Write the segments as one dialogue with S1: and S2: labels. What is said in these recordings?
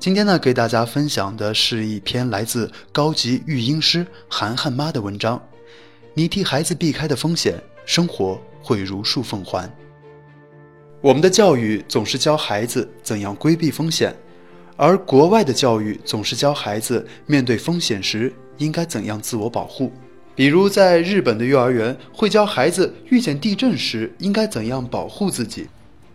S1: 今天呢，给大家分享的是一篇来自高级育婴师涵涵妈的文章。你替孩子避开的风险，生活会如数奉还。我们的教育总是教孩子怎样规避风险，而国外的教育总是教孩子面对风险时应该怎样自我保护。比如，在日本的幼儿园会教孩子遇见地震时应该怎样保护自己。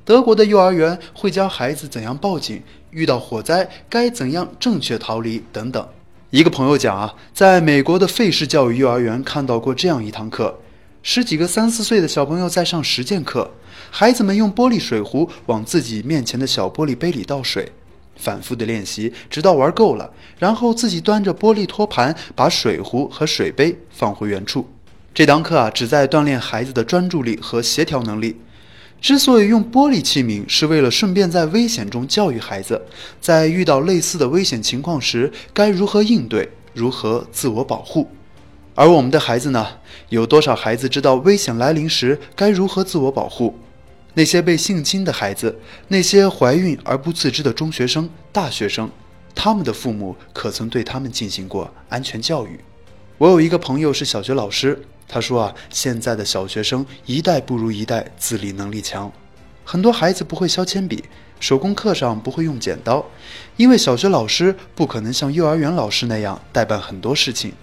S1: 德国的幼儿园会教孩子怎样报警，遇到火灾该怎样正确逃离等等。一个朋友讲啊，在美国的费氏教育幼儿园看到过这样一堂课：十几个三四岁的小朋友在上实践课，孩子们用玻璃水壶往自己面前的小玻璃杯里倒水，反复的练习，直到玩够了，然后自己端着玻璃托盘把水壶和水杯放回原处。这堂课啊，旨在锻炼孩子的专注力和协调能力。之所以用玻璃器皿，是为了顺便在危险中教育孩子，在遇到类似的危险情况时该如何应对，如何自我保护。而我们的孩子呢？有多少孩子知道危险来临时该如何自我保护？那些被性侵的孩子，那些怀孕而不自知的中学生、大学生，他们的父母可曾对他们进行过安全教育？我有一个朋友是小学老师。他说啊，现在的小学生一代不如一代，自理能力强。很多孩子不会削铅笔，手工课上不会用剪刀，因为小学老师不可能像幼儿园老师那样代办很多事情。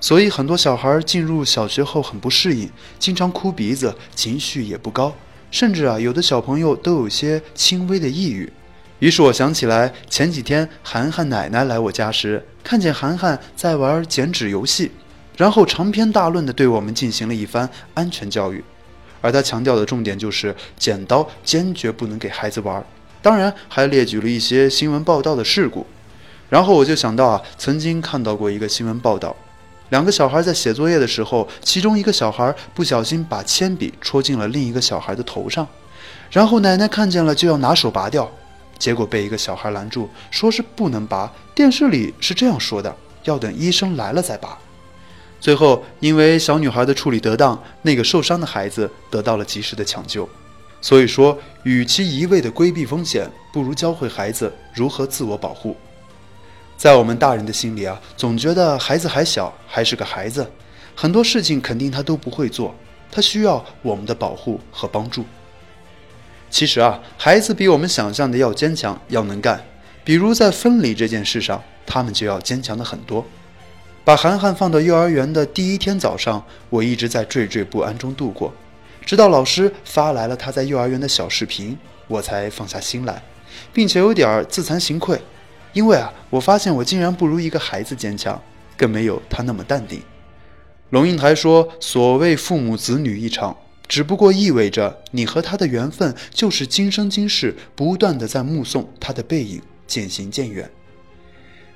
S1: 所以很多小孩进入小学后很不适应，经常哭鼻子，情绪也不高，甚至啊，有的小朋友都有些轻微的抑郁。于是我想起来，前几天涵涵奶奶来我家时，看见涵涵在玩剪纸游戏。然后长篇大论地对我们进行了一番安全教育，而他强调的重点就是剪刀坚决不能给孩子玩，当然还列举了一些新闻报道的事故。然后我就想到啊，曾经看到过一个新闻报道，两个小孩在写作业的时候，其中一个小孩不小心把铅笔戳进了另一个小孩的头上，然后奶奶看见了就要拿手拔掉，结果被一个小孩拦住，说是不能拔，电视里是这样说的，要等医生来了再拔。最后，因为小女孩的处理得当，那个受伤的孩子得到了及时的抢救。所以说，与其一味的规避风险，不如教会孩子如何自我保护。在我们大人的心里啊，总觉得孩子还小，还是个孩子，很多事情肯定他都不会做，他需要我们的保护和帮助。其实啊，孩子比我们想象的要坚强，要能干。比如在分离这件事上，他们就要坚强的很多。把涵涵放到幼儿园的第一天早上，我一直在惴惴不安中度过，直到老师发来了他在幼儿园的小视频，我才放下心来，并且有点自惭形愧，因为啊，我发现我竟然不如一个孩子坚强，更没有他那么淡定。龙应台说：“所谓父母子女一场，只不过意味着你和他的缘分就是今生今世不断的在目送他的背影渐行渐远。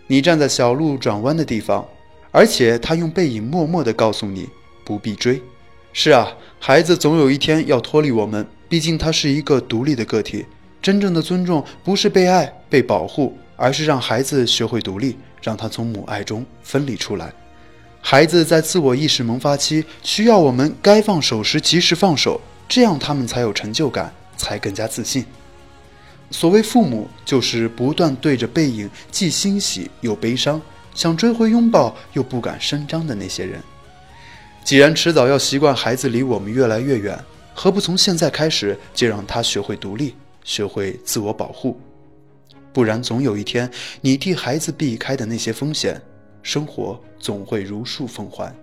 S1: 你站在小路转弯的地方。”而且他用背影默默地告诉你不必追。是啊，孩子总有一天要脱离我们，毕竟他是一个独立的个体。真正的尊重不是被爱、被保护，而是让孩子学会独立，让他从母爱中分离出来。孩子在自我意识萌发期，需要我们该放手时及时放手，这样他们才有成就感，才更加自信。所谓父母，就是不断对着背影，既欣喜又悲伤。想追回拥抱又不敢声张的那些人，既然迟早要习惯孩子离我们越来越远，何不从现在开始就让他学会独立，学会自我保护？不然总有一天，你替孩子避开的那些风险，生活总会如数奉还。